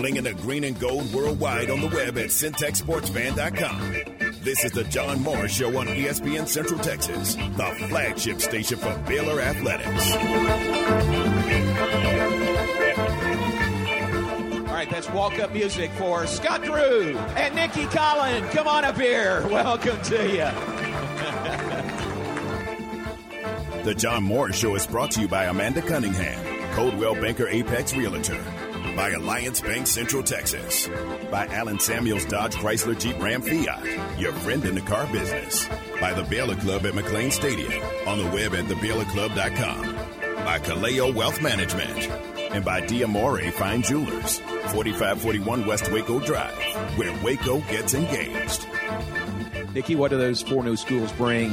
Clinging to green and gold worldwide on the web at syntechsportsfan.com. This is the John Morris Show on ESPN Central Texas, the flagship station for Baylor Athletics. All right, that's walk up music for Scott Drew and Nicki Collen. Come on up here. Welcome to you. the John Morris Show is brought to you by Amanda Cunningham, Coldwell Banker Apex Realtor, by Alliance Bank Central Texas, by Allen Samuels Dodge Chrysler Jeep Ram Fiat, your friend in the car business, by the Baylor Club at McLane Stadium, on the web at thebaylorclub.com, by Kaleo Wealth Management, and by Diamore Fine Jewelers, 4541 West Waco Drive, where Waco gets engaged. Nikki, what do those four new schools bring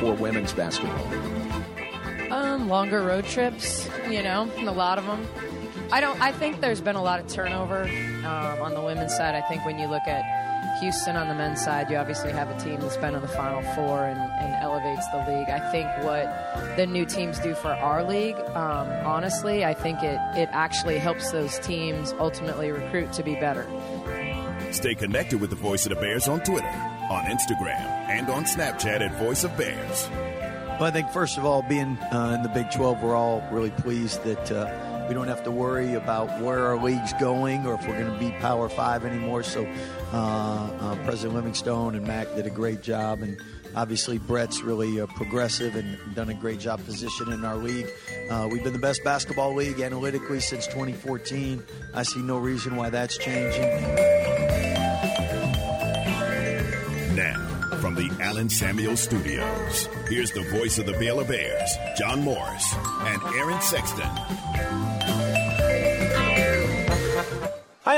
for women's basketball? Um, longer road trips, you know, a lot of them. I don't. I think there's been a lot of turnover um, on the women's side. I think when you look at Houston on the men's side, you obviously have a team that's been in the Final Four and, and elevates the league. I think what the new teams do for our league, um, honestly, I think it, it actually helps those teams ultimately recruit to be better. Stay connected with the Voice of the Bears on Twitter, on Instagram, and on Snapchat at Voice of Bears. Well, I think, first of all, being uh, in the Big 12, we're all really pleased that. Uh, we don't have to worry about where our league's going or if we're going to be Power Five anymore. So, uh, uh, President Livingstone and Mac did a great job, and obviously Brett's really uh, progressive and done a great job positioning our league. Uh, we've been the best basketball league analytically since 2014. I see no reason why that's changing. Now, from the Allen Samuel Studios, here's the voice of the Baylor Bears, John Morris and Aaron Sexton.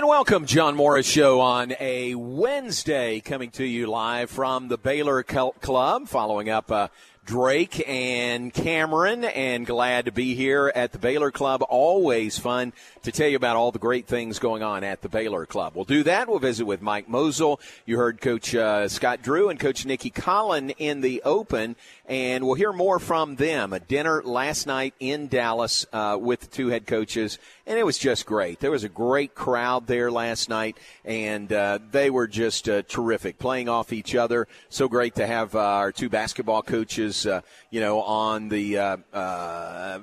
And welcome, John Morris Show on a Wednesday, coming to you live from the Baylor Club, following up uh, Drake and Cameron, and glad to be here at the Baylor Club. Always fun to tell you about all the great things going on at the Baylor Club. We'll do that. We'll visit with Mike Mosel. You heard Coach uh, Scott Drew and Coach Nicki Collen in the open, and we'll hear more from them. A dinner last night in Dallas uh, with the two head coaches, and it was just great. There was a great crowd there last night, and uh, they were just uh, terrific, playing off each other. So great to have uh, our two basketball coaches, uh, you know, on the uh,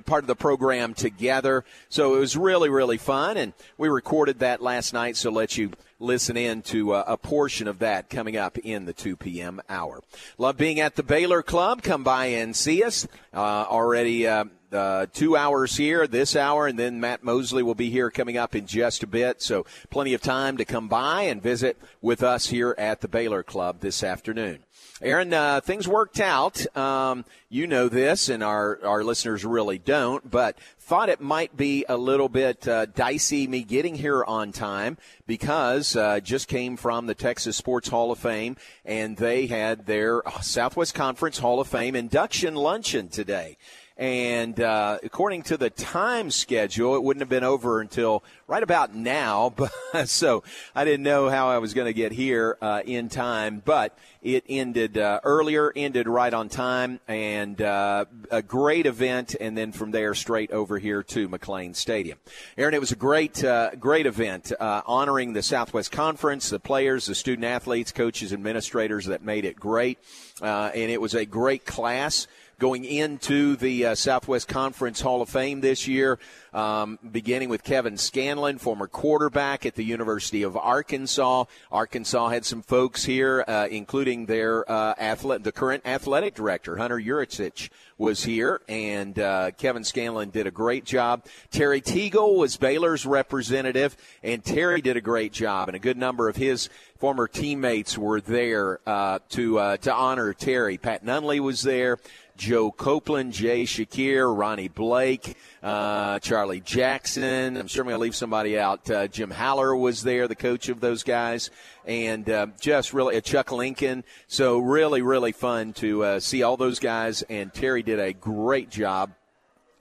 part of the program together. So it was really, really fun, and we recorded that last night. So let you listen in to uh, a portion of that coming up in the 2 p.m. hour. Love being at the Baylor Club. Come by and see us. Uh, already uh, uh, two hours here, this hour, and then Matt Mosley will be here coming up in just a bit. So plenty of time to come by and visit with us here at the Baylor Club this afternoon. Aaron, uh, things worked out. Um, you know this, and our, our listeners really don't, but thought it might be a little bit uh, dicey me getting here on time because uh, just came from the Texas Sports Hall of Fame, and they had their Southwest Conference Hall of Fame induction luncheon today. And uh, according to the time schedule, it wouldn't have been over until right about now. But so I didn't know how I was going to get here uh, in time. But it ended uh, earlier, ended right on time, and uh, a great event. And then from there, straight over here to McLane Stadium. Aaron, it was a great, uh, great event uh, honoring the Southwest Conference, the players, the student athletes, coaches, administrators that made it great. and it was a great class going into the uh, Southwest Conference Hall of Fame this year, um, beginning with Kevin Scanlon, former quarterback at the University of Arkansas. Arkansas had some folks here, uh, including their uh, athlete, the current athletic director, Hunter Yurachek, was here, and uh, Kevin Scanlon did a great job. Terry Teagle was Baylor's representative, and Terry did a great job, and a good number of his former teammates were there uh, to uh, to honor Terry. Pat Nunley was there. Joe Copeland, Jay Shakir, Ronnie Blake, uh, Charlie Jackson. I'm sure I'm going to leave somebody out. Uh, Jim Haller was there, the coach of those guys, and uh, just really uh, Chuck Lincoln. So really, really fun to uh, see all those guys. And Terry did a great job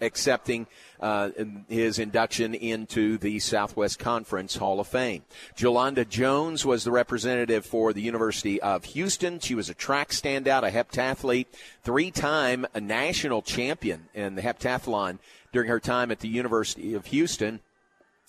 accepting uh, his induction into the Southwest Conference Hall of Fame. Jolanda Jones was the representative for the University of Houston. She was a track standout, a heptathlete, three-time a national champion in the heptathlon during her time at the University of Houston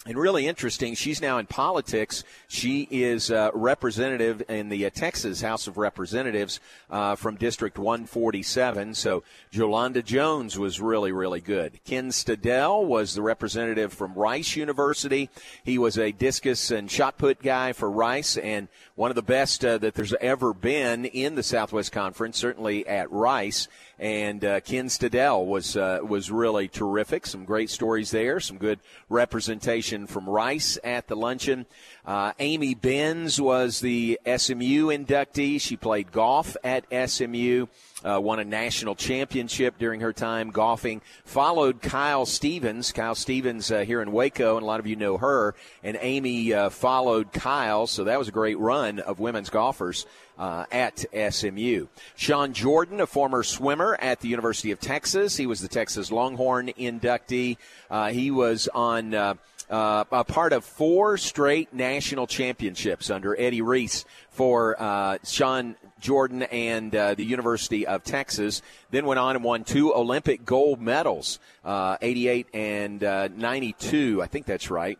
and really interesting, she's now in politics. She is uh, representative in the uh, Texas House of Representatives uh, from District 147. So Jolanda Jones was really, really good. Ken Stadell was the representative from Rice University. He was a discus and shot put guy for Rice and one of the best uh, that there's ever been in the Southwest Conference, certainly at Rice. And uh, Ken Stadell was uh, was really terrific. Some great stories there. Some good representation from Rice at the luncheon. Uh, Amy Benz was the SMU inductee. She played golf at SMU. Uh, won a national championship during her time golfing. Followed Kyle Stevens. Kyle Stevens uh, here in Waco, and a lot of you know her. And Amy uh, followed Kyle, so that was a great run of women's golfers uh, at SMU. Shaun Jordan, a former swimmer at the University of Texas, he was the Texas Longhorn inductee. Uh, he was on. Uh, uh, a part of four straight national championships under Eddie Reese for uh, Shaun Jordan and uh, the University of Texas. Then went on and won two Olympic gold medals, uh, 88 and uh, 92. I think that's right.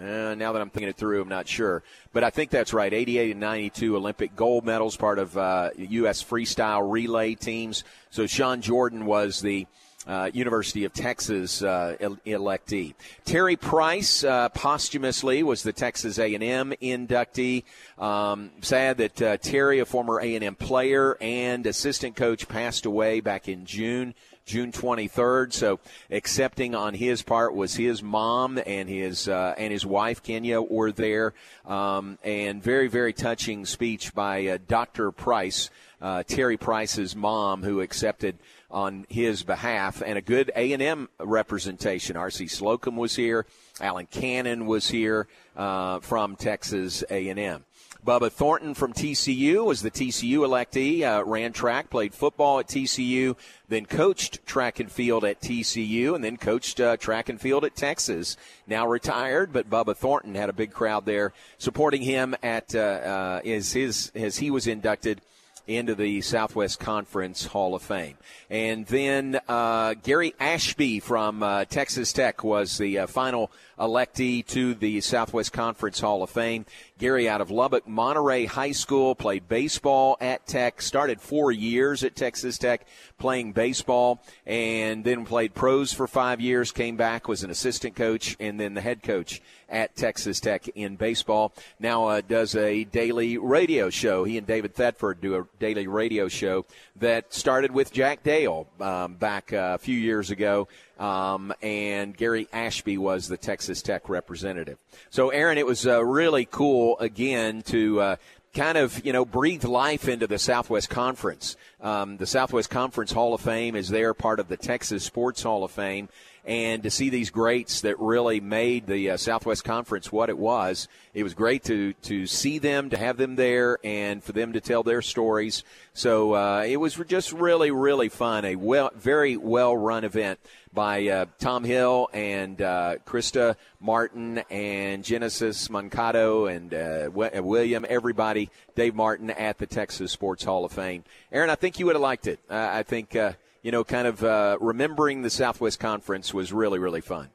Uh, now that I'm thinking it through, I'm not sure. But I think that's right. 88 and 92 Olympic gold medals, part of uh, U.S. freestyle relay teams. So Shaun Jordan was the uh, University of Texas uh, electee. Terry Price uh, posthumously was the Texas A&M inductee. Um, sad that uh, Terry, a former A&M player and assistant coach, passed away back in June. June 23rd. So accepting on his part was his mom and his uh, and his wife Kenya were there, um, and very very touching speech by uh, Dr. Price, uh, Terry Price's mom, who accepted on his behalf, and a good A and M representation. R.C. Slocum was here, Alan Cannon was here uh, from Texas A and M. Bubba Thornton from TCU was the TCU electee, uh, ran track, played football at TCU, then coached track and field at TCU, and then coached uh, track and field at Texas. Now retired, but Bubba Thornton had a big crowd there supporting him at uh, uh as his as he was inducted into the Southwest Conference Hall of Fame. And then uh, Gary Ashby from uh, Texas Tech was the uh, final electee to the Southwest Conference Hall of Fame. Gary out of Lubbock, Monterey High School, played baseball at Tech, started four years at Texas Tech playing baseball, and then played pros for five years, came back, was an assistant coach, and then the head coach at Texas Tech in baseball. Now uh, does a daily radio show. He and David Thetford do a daily radio show that started with Jack Dale um, back uh, a few years ago um, and Gary Ashby was the Texas Tech representative. So, Aaron, it was uh, really cool again to uh, kind of you know breathe life into the Southwest Conference. Um, the Southwest Conference Hall of Fame is there, part of the Texas Sports Hall of Fame, and to see these greats that really made the uh, Southwest Conference what it was, it was great to to see them, to have them there, and for them to tell their stories. So uh, it was just really, really fun. A well, very well run event by uh, Tom Hill and uh, Krista Martin and Genesis Mankato and uh, William, everybody, Dave Martin at the Texas Sports Hall of Fame. Aaron, I think you would have liked it. I think uh, you know, kind of uh, remembering the Southwest Conference was really, really fun.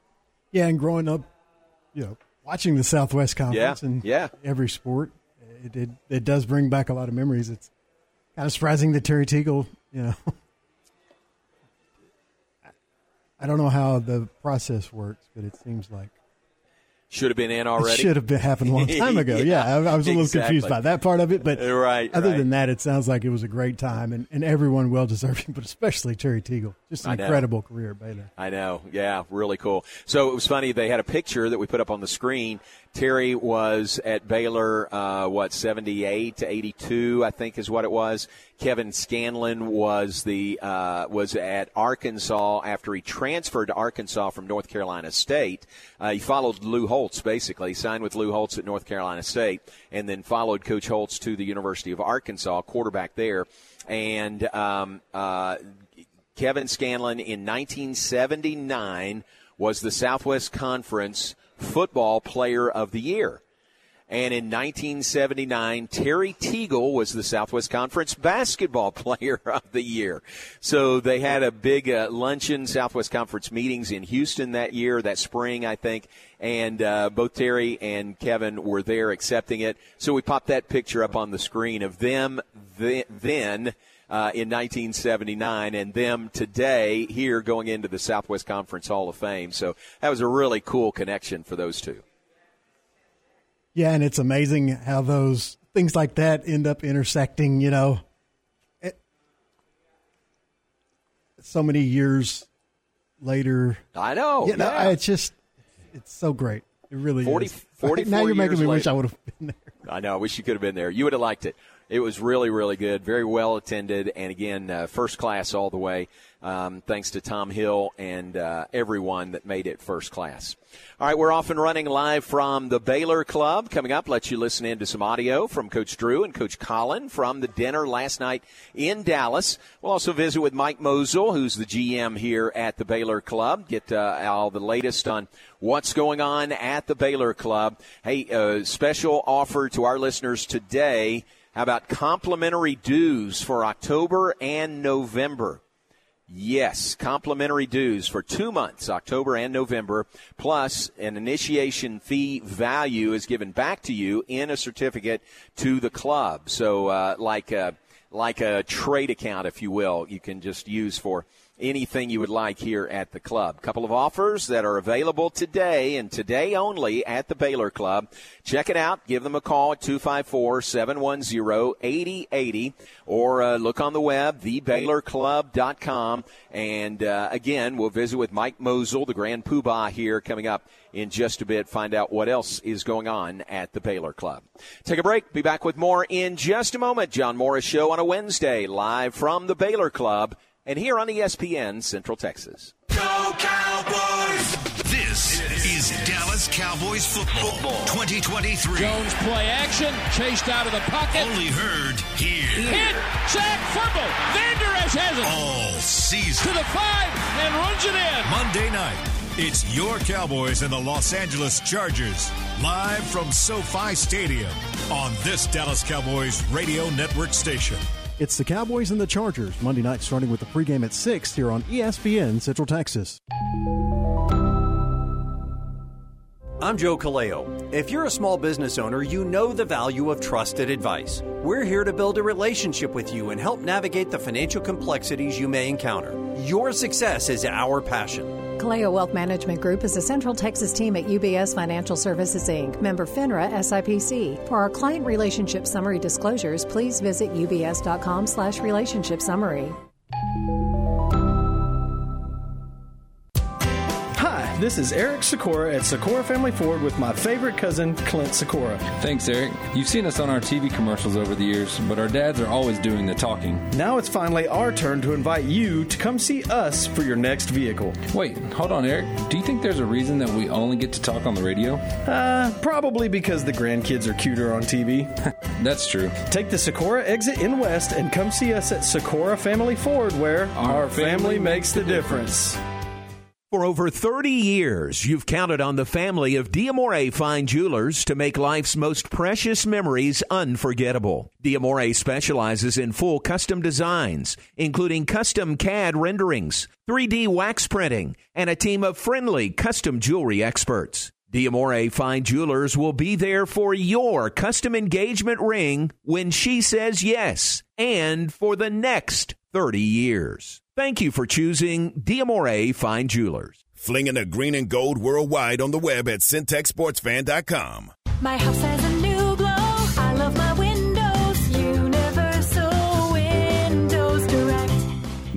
Yeah, and growing up, you know, watching the Southwest Conference yeah, and yeah. every sport, it, it, it does bring back a lot of memories. It's kind of surprising that Terry Teagle, you know, I don't know how the process works, but it seems like should have been in already. It should have been happened a long time ago. yeah, yeah I, I, was a little exactly. confused by that part of it, but right. Other right. than that, it sounds like it was a great time and, and everyone well deserving, but especially Terry Teagle, just an incredible career Baylor. I know. Yeah, really cool. So it was funny. They had a picture that we put up on the screen. Terry was at Baylor, uh, what, 78 to 82, I think is what it was. Kevin Scanlon was the uh, was at Arkansas after he transferred to Arkansas from North Carolina State. Uh, he followed Lou Holtz basically. He signed with Lou Holtz at North Carolina State, and then followed Coach Holtz to the University of Arkansas, quarterback there. And um, uh, Kevin Scanlon in 1979 was the Southwest Conference Football Player of the Year. And in 1979, Terry Teagle was the Southwest Conference Basketball Player of the Year. So they had a big uh, luncheon, Southwest Conference meetings in Houston that year, that spring, I think. And uh, both Terry and Kevin were there accepting it. So we popped that picture up on the screen of them then. Uh, in 1979 and them today here going into the Southwest Conference Hall of Fame. So that was a really cool connection for those two. Yeah, and it's amazing how those things like that end up intersecting, you know. It, so many years later. I know. You know, yeah. it's just it's so great. It really 40, is. 44 now you're making me later. wish I would have been there. I know. I wish you could have been there. You would have liked it. It was really, really good. Very well attended, and again, uh, first class all the way. Um, thanks to Tom Hill and uh, everyone that made it first class. All right, we're off and running live from the Baylor Club. Coming up, let you listen in to some audio from Coach Drew and Coach Collen from the dinner last night in Dallas. We'll also visit with Mike Mosel, who's the GM here at the Baylor Club. Get uh, all the latest on what's going on at the Baylor Club. Hey, uh, special offer to our listeners today. How about complimentary dues for October and November? Yes, complimentary dues for two months, October and November, plus an initiation fee value is given back to you in a certificate to the club. So, uh, like a, like a trade account, if you will, you can just use for anything you would like here at the club. Couple of offers that are available today and today only at the Baylor Club. Check it out. Give them a call at 254-710-8080 or uh, look on the web, thebaylorclub.com. And uh, again, we'll visit with Mike Mosel, the grand poobah here coming up in just a bit. Find out what else is going on at the Baylor Club. Take a break. Be back with more in just a moment. John Morris Show on a Wednesday, live from the Baylor Club and here on ESPN Central Texas. Go Cowboys! This is Dallas Cowboys football 2023. Jones play action, chased out of the pocket. Only heard here. Hit, sack, fumble. Vander Esch has it. All season. To the five and runs it in. Monday night. It's your Cowboys and the Los Angeles Chargers, live from SoFi Stadium on this Dallas Cowboys radio network station. It's the Cowboys and the Chargers, Monday night starting with the pregame at 6 here on ESPN Central Texas. I'm Joe Kaleo. If you're a small business owner, you know the value of trusted advice. We're here to build a relationship with you and help navigate the financial complexities you may encounter. Your success is our passion. Kaleo Wealth Management Group is a Central Texas team at UBS Financial Services Inc., member FINRA SIPC. For our client relationship summary disclosures, please visit ubs.com slash relationship summary. This is Eric Sykora at Sykora Family Ford with my favorite cousin, Clint Sykora. Thanks, Eric. You've seen us on our TV commercials over the years, but our dads are always doing the talking. Now it's finally our turn to invite you to come see us for your next vehicle. Wait, hold on, Eric. Do you think there's a reason that we only get to talk on the radio? Uh, probably because the grandkids are cuter on TV. That's true. Take the Sykora exit in West and come see us at Sykora Family Ford, where our, our family, family, makes the difference. difference. For over 30 years, you've counted on the family of Diamore Fine Jewelers to make life's most precious memories unforgettable. Diamore specializes in full custom designs, including custom CAD renderings, 3D wax printing, and a team of friendly custom jewelry experts. Diamore Fine Jewelers will be there for your custom engagement ring when she says yes, and for the next 30 years. Thank you for choosing Diamore Fine Jewelers. Flinging the green and gold worldwide on the web at syntechsportsfan.com. My house has a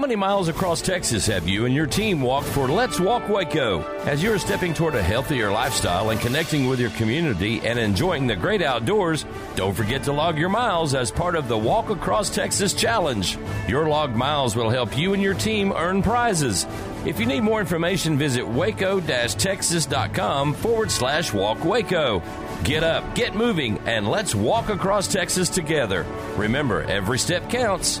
Many miles across Texas have you and your team walked for Let's Walk Waco? As you're stepping toward a healthier lifestyle and connecting with your community and enjoying the great outdoors, don't forget to log your miles as part of the Walk Across Texas Challenge. Your logged miles will help you and your team earn prizes. If you need more information, visit waco-texas.com forward slash walk Waco. Get up, get moving, and let's walk across Texas together. Remember, every step counts.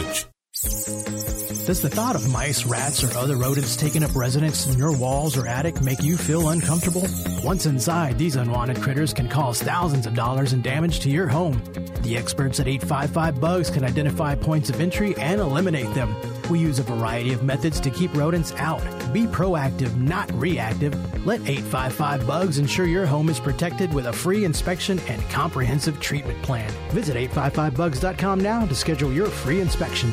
Does the thought of mice, rats, or other rodents taking up residence in your walls or attic make you feel uncomfortable? Once inside, these unwanted critters can cause thousands of dollars in damage to your home. The experts at 855 Bugs can identify points of entry and eliminate them. We use a variety of methods to keep rodents out. Be proactive, not reactive. Let 855 Bugs ensure your home is protected with a free inspection and comprehensive treatment plan. Visit 855bugs.com now to schedule your free inspection.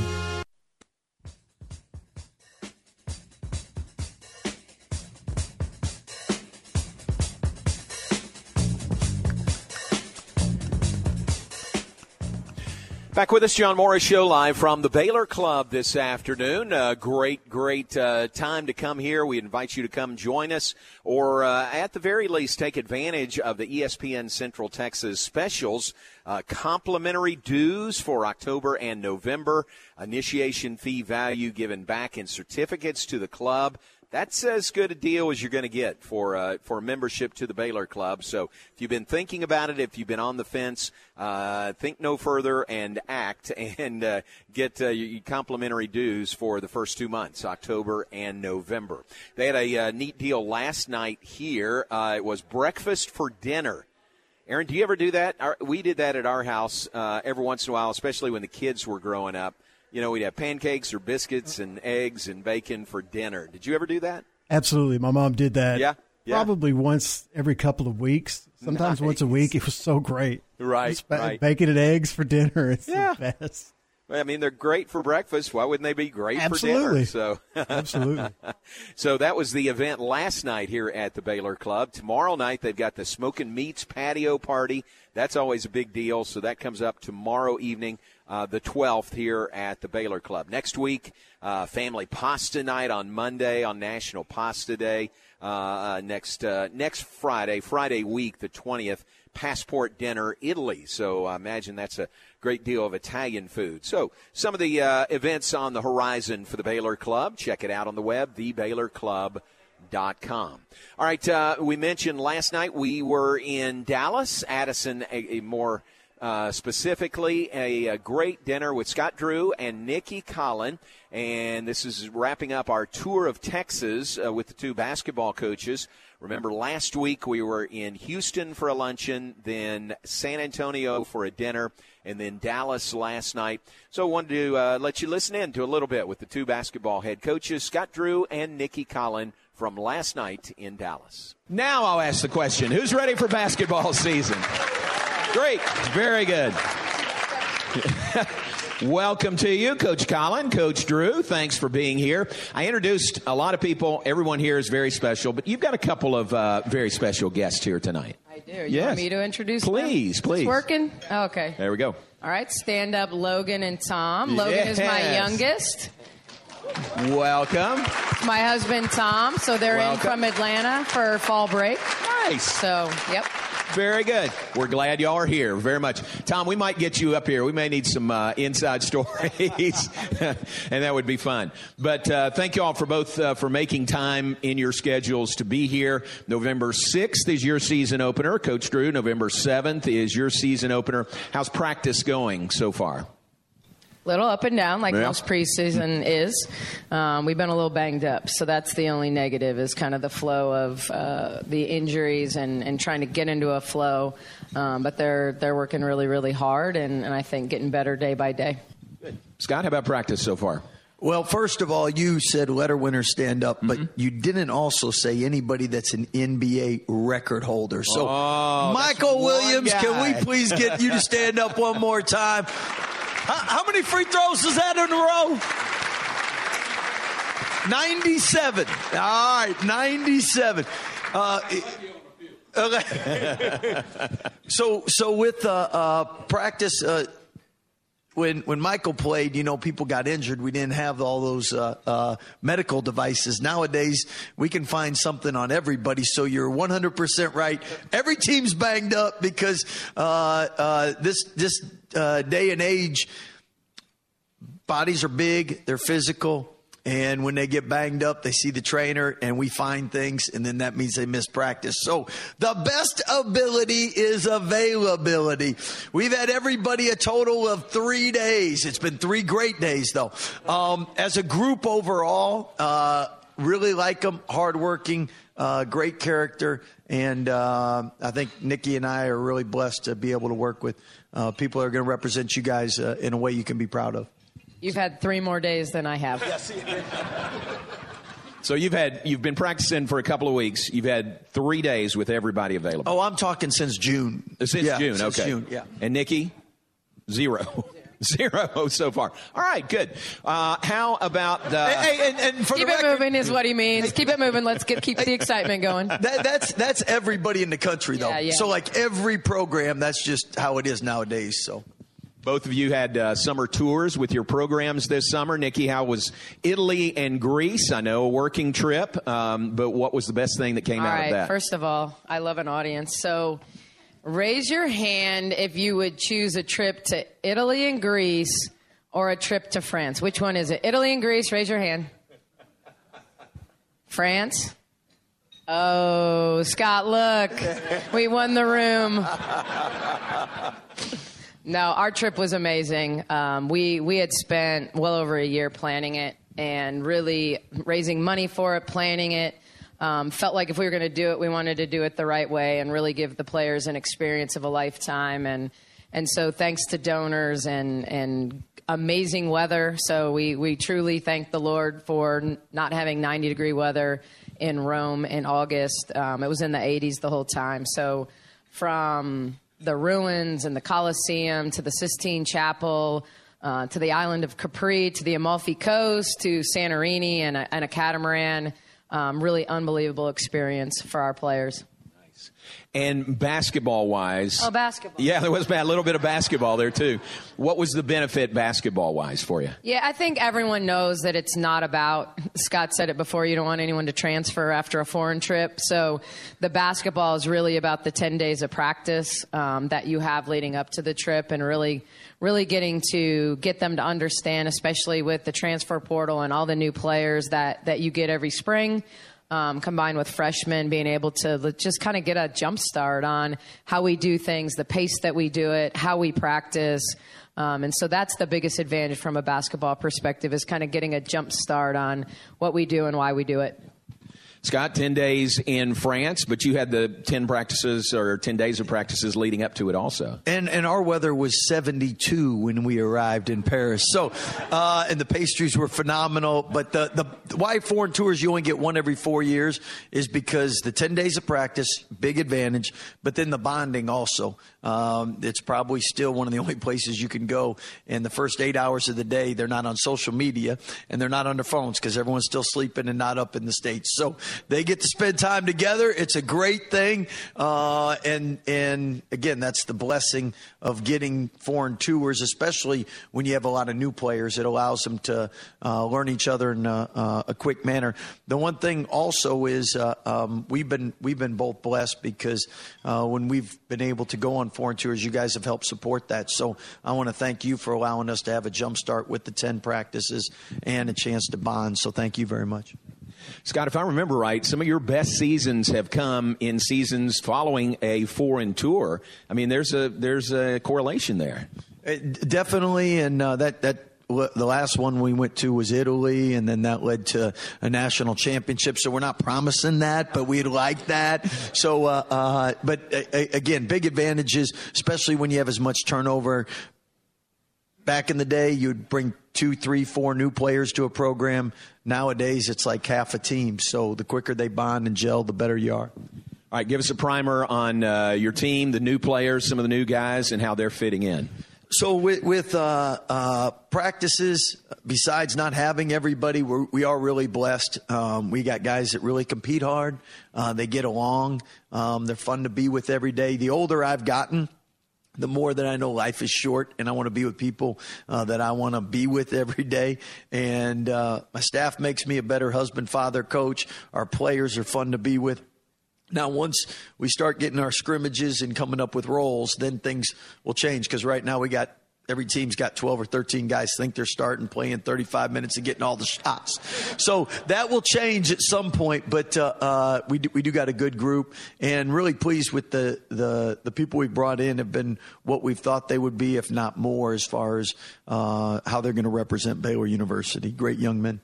Back with us, John Morris Show, live from the Baylor Club this afternoon. Uh, great, great uh, time to come here. We invite you to come join us, or uh, at the very least, take advantage of the ESPN Central Texas specials. Uh, complimentary dues for October and November, initiation fee value given back in certificates to the club. That's as good a deal as you're going to get for uh, for membership to the Baylor Club. So if you've been thinking about it, if you've been on the fence, uh, think no further and act and uh, get uh, your complimentary dues for the first two months, October and November. They had a uh, neat deal last night here. Uh, it was breakfast for dinner. Aaron, do you ever do that? Our, we did that at our house every once in a while, especially when the kids were growing up. You know, we'd have pancakes or biscuits and eggs and bacon for dinner. Did you ever do that? Absolutely. My mom did that. Yeah, yeah. Probably once every couple of weeks. Sometimes once a week. It was so great. Right, Just ba- right. Bacon and eggs for dinner. It's Yeah. the best. I mean, they're great for breakfast. Why wouldn't they be great Absolutely. for dinner? So, Absolutely. so that was the event last night here at the Baylor Club. Tomorrow night they've got the Smoking Meats patio party. That's always a big deal. So that comes up tomorrow evening, uh, the 12th here at the Baylor Club. Next week, uh, family pasta night on Monday on National Pasta Day. Uh, uh, next uh, next Friday, Friday week, the 20th, passport dinner Italy. So I imagine that's a great deal of Italian food. So some of the uh, events on the horizon for the Baylor Club. Check it out on the web, thebaylorclub.com. All right, we mentioned last night we were in Dallas. Addison, a, a more uh, specifically, a, a great dinner with Scott Drew and Nicki Collen. And this is wrapping up our tour of Texas uh, with the two basketball coaches. Remember, last week we were in Houston for a luncheon, then San Antonio for a dinner, and then Dallas last night. So I wanted to uh, let you listen in to a little bit with the two basketball head coaches, Scott Drew and Nicki Collen, from last night in Dallas. Now I'll ask the question who's ready for basketball season? Great. Very good. Welcome to you, Coach Collen, Coach Drew. Thanks for being here. I introduced a lot of people. Everyone here is very special, but you've got a couple of uh, very special guests here tonight. I do. You Yes. want me to introduce them? Please, It's please. working? Oh, okay. There we go. All right, stand up Logan and Tom. Logan is my youngest. Welcome. My husband Tom. So they're in from Atlanta for fall break. Nice. So, yep. Very good. We're glad y'all are here very much. Tom, we might get you up here. We may need some uh, inside stories, and that would be fun. But uh, thank you all for both uh, for making time in your schedules to be here. November 6th is your season opener. Coach Drew, November 7th is your season opener. How's practice going so far? Little up and down like Yeah. most preseason is. Um, we've been a little banged up, so that's the only negative is kind of the flow of uh, the injuries and, and trying to get into a flow. Um, but they're they're working really really hard, and, and I think getting better day by day. Good. Scott, how about practice so far? Well, first of all, you said letter winners stand up, but Mm-hmm. you didn't also say anybody that's an NBA record holder. So, Oh, Micheal one Williams, can we please get you to stand up one more time? How, many free throws is that in a row? 97. All right, 97. Uh, okay. so, so with uh, uh, practice, uh, when when Michael played, you know, people got injured. We didn't have all those uh, uh, medical devices. Nowadays, we can find something on everybody. So you're 100 percent right. Every team's banged up because uh, uh, this this uh, day and age, bodies are big, they're physical. And when they get banged up, they see the trainer and we find things, and then that means they miss practice. So the best ability is availability. We've had everybody a total of three days. It's been three great days, though. Um, as a group overall, uh, really like them, hardworking, uh, great character, and uh, I think Nikki and I are really blessed to be able to work with uh, people that are going to represent you guys uh, in a way you can be proud of. You've had three more days than I have. Yes. So you've had you've been practicing for a couple of weeks. You've had three days with everybody available. Oh, I'm talking since June. Since Yeah, June, since okay. June, yeah. And Nikki, zero. Zero so far. All right, good. Uh, how about the? Hey, and, and for Keep the it record, moving is what he means. Keep it moving. Let's get keep the excitement going. that, that's that's everybody in the country though. Yeah, yeah. So like every program, that's just how it is nowadays. So. Both of you had uh, summer tours with your programs this summer. Nikki, how was Italy and Greece? I know a working trip, um, but what was the best thing that came All out right. of that? First of all, I love an audience. So raise your hand if you would choose a trip to Italy and Greece or a trip to France. Which one is it? Italy and Greece, raise your hand. France? Oh, Scott, look. We won the room. No, our trip was amazing. Um, we we had spent well over a year planning it and really raising money for it, planning it. Um, felt like if we were going to do it, we wanted to do it the right way and really give the players an experience of a lifetime. And and so thanks to donors and and amazing weather. So we we truly thank the Lord for n- not having 90 degree weather in Rome in August. Um, it was in the 80s the whole time. So from the ruins and the Colosseum to the Sistine Chapel uh, to the island of Capri to the Amalfi Coast to Santorini and a, and a catamaran. Um, really unbelievable experience for our players. And basketball wise, Oh, basketball. yeah, there was a little bit of basketball there too. What was the benefit basketball wise for you? Yeah, I think everyone knows that it's not about. Scott said it before. You don't want anyone to transfer after a foreign trip. So the basketball is really about the ten days of practice um, that you have leading up to the trip, and really, really getting to get them to understand, especially with the transfer portal and all the new players that that you get every spring. Um, combined with freshmen being able to just kind of get a jump start on how we do things, the pace that we do it, how we practice. Um, and so that's the biggest advantage from a basketball perspective is kind of getting a jump start on what we do and why we do it. Scott, 10 days in France, but you had the 10 practices or 10 days of practices leading up to it also. And and our weather was 72 when we arrived in Paris. So, uh, and the pastries were phenomenal. But the the why foreign tours you only get one every four years is because the 10 days of practice, big advantage. But then the bonding also. Um, it's probably still one of the only places you can go. And the first eight hours of the day, they're not on social media and they're not on their phones because everyone's still sleeping and not up in the states. So they get to spend time together. It's a great thing, uh, and and again, that's the blessing of getting foreign tours, especially when you have a lot of new players. It allows them to uh, learn each other in a, a, quick manner. The one thing also is uh, um, we've been we've been both blessed because uh, when we've been able to go on foreign tours, you guys have helped support that. So I want to thank you for allowing us to have a jump start with the ten practices and a chance to bond. So thank you very much. Scott, if I remember right, some of your best seasons have come in seasons following a foreign tour. I mean, there's a there's a correlation there. Uh, definitely, and uh, that that the last one we went to was Italy, and then that led to a national championship. So we're not promising that, but we'd like that. So, uh, uh, but again, big advantages, especially when you have as much turnover. Back in the day, you'd bring two, three, four new players to a program. Nowadays, it's like half a team. So the quicker they bond and gel, the better you are. All right, give us a primer on uh, your team, the new players, some of the new guys, and how they're fitting in. So with, with uh, uh, practices, besides not having everybody, we're, we are really blessed. Um, we got guys that really compete hard. Uh, they get along. Um, they're fun to be with every day. The older I've gotten, the more that I know life is short and I want to be with people uh, that I want to be with every day. And uh, my staff makes me a better husband, father, coach. Our players are fun to be with. Now, once we start getting our scrimmages and coming up with roles, then things will change because right now we got every team's got 12 or 13 guys think they're starting playing 35 minutes and getting all the shots. So that will change at some point, but uh, uh, we, do, we do got a good group and really pleased with the, the, the people we brought in have been what we've thought they would be, if not more, as far as uh, how they're going to represent Baylor University. Great young men.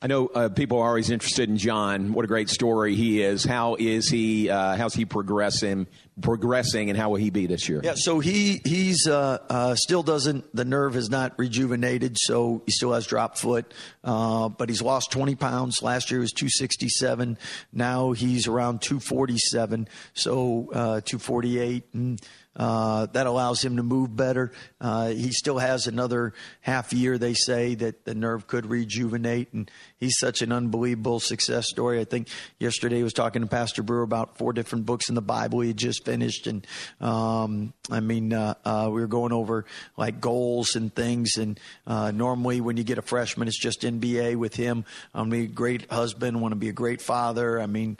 I know uh, people are always interested in John. What a great story he is. How is he? Uh, how's he progressing? Progressing, and how will he be this year? Yeah, so he he's uh, uh still doesn't. The nerve is not rejuvenated, so he still has drop foot. Uh, but he's lost 20 pounds. Last year was 267. Now he's around 247. So uh, 248 and. Uh, that allows him to move better. Uh, he still has another half year, they say, that the nerve could rejuvenate. And he's such an unbelievable success story. I think yesterday he was talking to Pastor Brewer about four different books in the Bible he had just finished. And um, I mean, uh, uh we were going over like goals and things. And uh, normally when you get a freshman, it's just NBA with him. I'm a great husband, want to be a great father. I mean,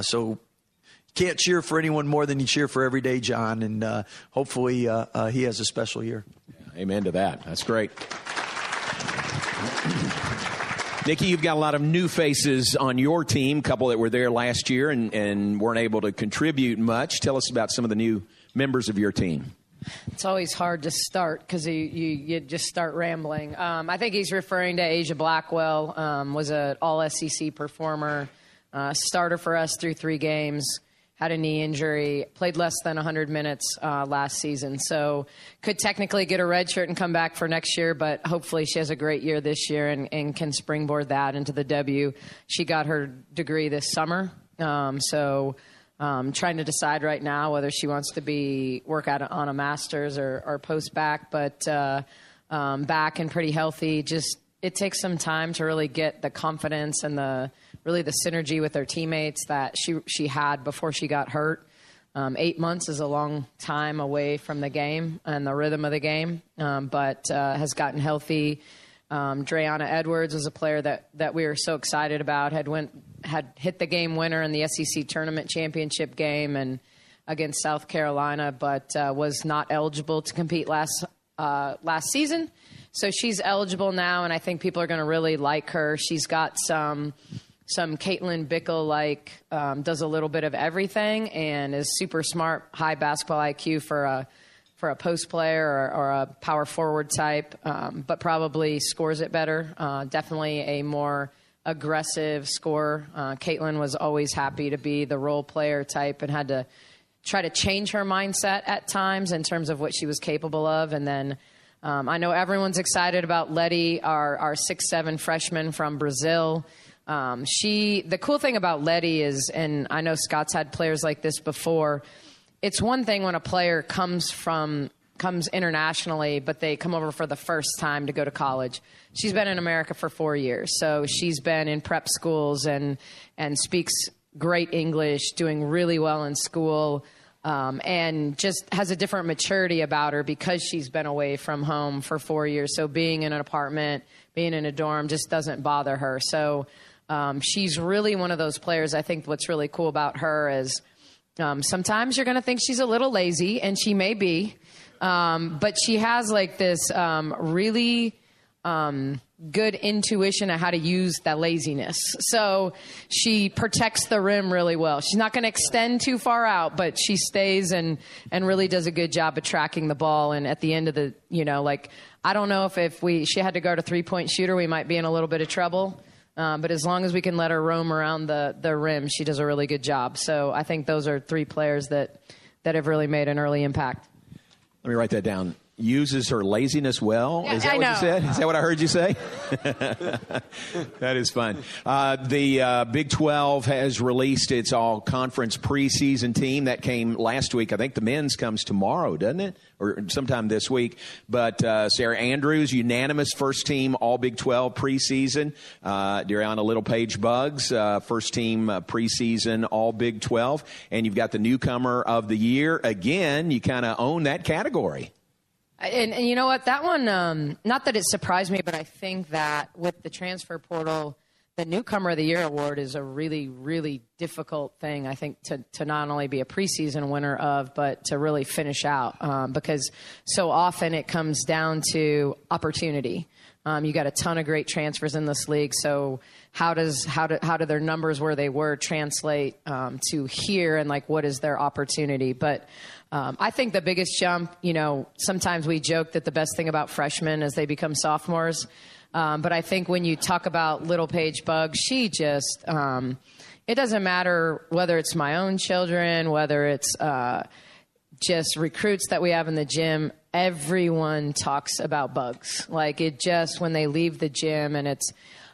so can't cheer for anyone more than you cheer for everyday John, and uh, hopefully uh, uh, he has a special year. Yeah, amen to that. That's great. Nikki, you've got a lot of new faces on your team, a couple that were there last year and, and weren't able to contribute much. Tell us about some of the new members of your team. It's always hard to start because you, you, you, just start rambling. Um, I think he's referring to Aijha Blackwell, um, was an all SEC performer, uh, starter for us through three games had a knee injury, played less than 100 minutes uh, last season. So could technically get a red shirt and come back for next year, but hopefully she has a great year this year and, and can springboard that into the W. She got her degree this summer. Um, so um, trying to decide right now whether she wants to be work out on a master's or, or post back, but uh, um, back and pretty healthy. Just it takes some time to really get the confidence and the really the synergy with her teammates that she she had before she got hurt. Um, eight months is a long time away from the game and the rhythm of the game, um, but uh, has gotten healthy. Um, Edwards was a player that, that we were so excited about. Had went had hit the game winner in the SEC tournament championship game and against South Carolina, but uh, was not eligible to compete last uh, last season. So she's eligible now, and I think people are going to really like her. She's got some some Caitlin Bickle like um, does a little bit of everything and is super smart, high basketball IQ for a for a post player or, or a power forward type, um, but probably scores it better. Uh, definitely a more aggressive scorer. Uh, Caitlin was always happy to be the role player type and had to try to change her mindset at times in terms of what she was capable of, and then. Um, I know everyone's excited about Letty, our, our six seven freshman from Brazil. Um, she, the cool thing about Letty is, and I know Scott's had players like this before. It's one thing when a player comes from comes internationally, but they come over for the first time to go to college. She's been in America for four years, so she's been in prep schools and and speaks great English, doing really well in school. Um, and just has a different maturity about her because she's been away from home for four years. So being in an apartment, being in a dorm, just doesn't bother her. So um, she's really one of those players. I think what's really cool about her is um, sometimes you're going to think she's a little lazy, and she may be, um, but she has like this um, really um, good intuition of how to use that laziness. So she protects the rim really well. She's not going to extend too far out, but she stays and and really does a good job of tracking the ball. And at the end of the, you know, like I don't know if if we she had to guard a three point shooter, we might be in a little bit of trouble. Um, but as long as we can let her roam around the, the rim, she does a really good job. So I think those are three players that, that have really made an early impact. Let me write that down. Uses her laziness well. Is that I what know. you said? Is that what I heard you say? that is fun. Uh, the uh, Big 12 has released its all conference preseason team. That came last week. I think the men's comes tomorrow, doesn't it? Or sometime this week. But uh, Sarah Andrews, unanimous first team All Big 12 preseason. Uh, Darianna Littlepage-Buggs, uh, first team uh, preseason All Big 12. And you've got the newcomer of the year. Again, you kind of own that category. And, and you know what? That one, um, not that it surprised me, but I think that with the transfer portal, the newcomer of the year award is a really, really difficult thing. I think to to not only be a preseason winner of, but to really finish out um, because so often it comes down to opportunity. Um, you got a ton of great transfers in this league, so how does how do how do their numbers where they were translate um, to here, and like what is their opportunity? But um, I think the biggest jump, you know, sometimes we joke that the best thing about freshmen is they become sophomores. Um, but I think when you talk about Littlepage-Buggs, she just, um, it doesn't matter whether it's my own children, whether it's uh, just recruits that we have in the gym, everyone talks about bugs. Like it just, when they leave the gym and it's,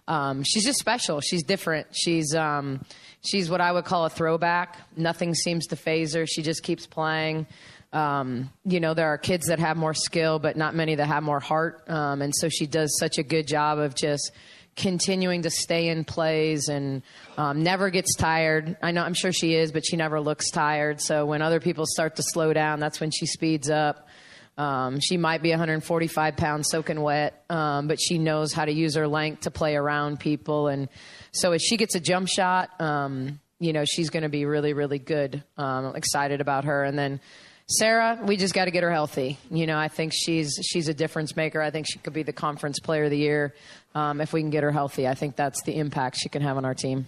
um, she's just special. She's different. She's um, she's what I would call a throwback. Nothing seems to phase her. She just keeps playing. Um, you know, there are kids that have more skill, but not many that have more heart. Um, and so she does such a good job of just continuing to stay in plays and um, never gets tired. I know I'm sure she is, but she never looks tired. So when other people start to slow down, that's when she speeds up. Um, she might be 145 pounds soaking wet, um, but she knows how to use her length to play around people. And so if she gets a jump shot, um, you know, she's going to be really, really good. Um, excited about her. And then Sarah, we just got to get her healthy. You know, I think she's she's a difference maker. I think she could be the conference player of the year um, if we can get her healthy. I think that's the impact she can have on our team.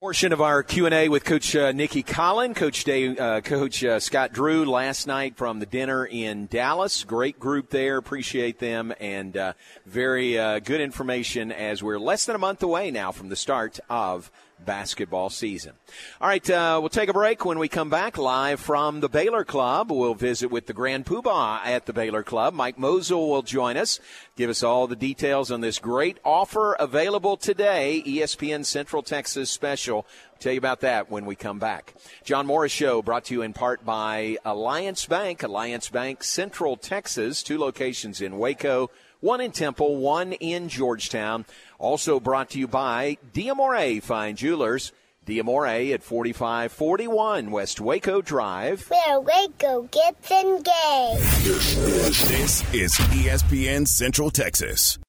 Portion of our Q and A with Coach uh, Nicki Collen, Coach Dave, uh, Coach uh, Scott Drew last night from the dinner in Dallas. Great group there, appreciate them, and uh, very uh, good information as we're less than a month away now from the start of basketball season. All right, uh, we'll take a break. When we come back live from the Baylor Club, we'll visit with the Grand Poobah at the Baylor Club. Mike Mosel will join us, give us all the details on this great offer available today, ESPN Central Texas Special. Tell you about that when we come back. John Morris Show brought to you in part by Alliance Bank, Alliance Bank Central Texas, two locations in Waco, one in Temple, one in Georgetown. Also brought to you by Diamore Fine Jewelers. Diamore at 4541 West Waco Drive. Where Waco gets engaged. This is ESPN Central Texas.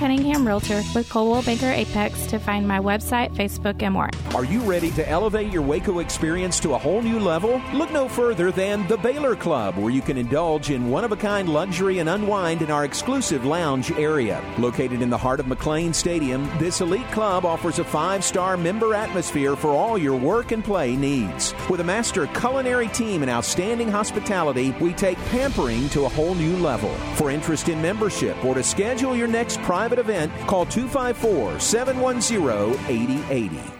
Cunningham Realtor with Coldwell Banker Apex to find my website, Facebook, and more. Are you ready to elevate your Waco experience to a whole new level? Look no further than the Baylor Club, where you can indulge in one of a kind luxury and unwind in our exclusive lounge area. Located in the heart of McLane Stadium, this elite club offers a five star member atmosphere for all your work and play needs. With a master culinary team and outstanding hospitality, we take pampering to a whole new level. For interest in membership or to schedule your next private event, call 254 710 8080.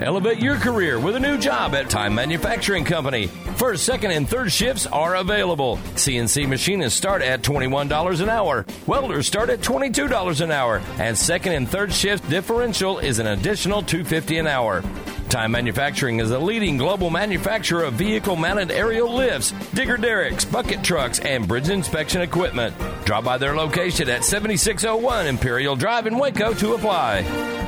Elevate your career with a new job at Time Manufacturing Company. First, second, and third shifts are available. CNC machinists start at $21 an hour. Welders start at $22 an hour. And second and third shift differential is an additional 250 an hour. Time Manufacturing is a leading global manufacturer of vehicle mounted aerial lifts, digger derricks, bucket trucks, and bridge inspection equipment. Drop by their location at 7601 Imperial Drive in Waco to apply.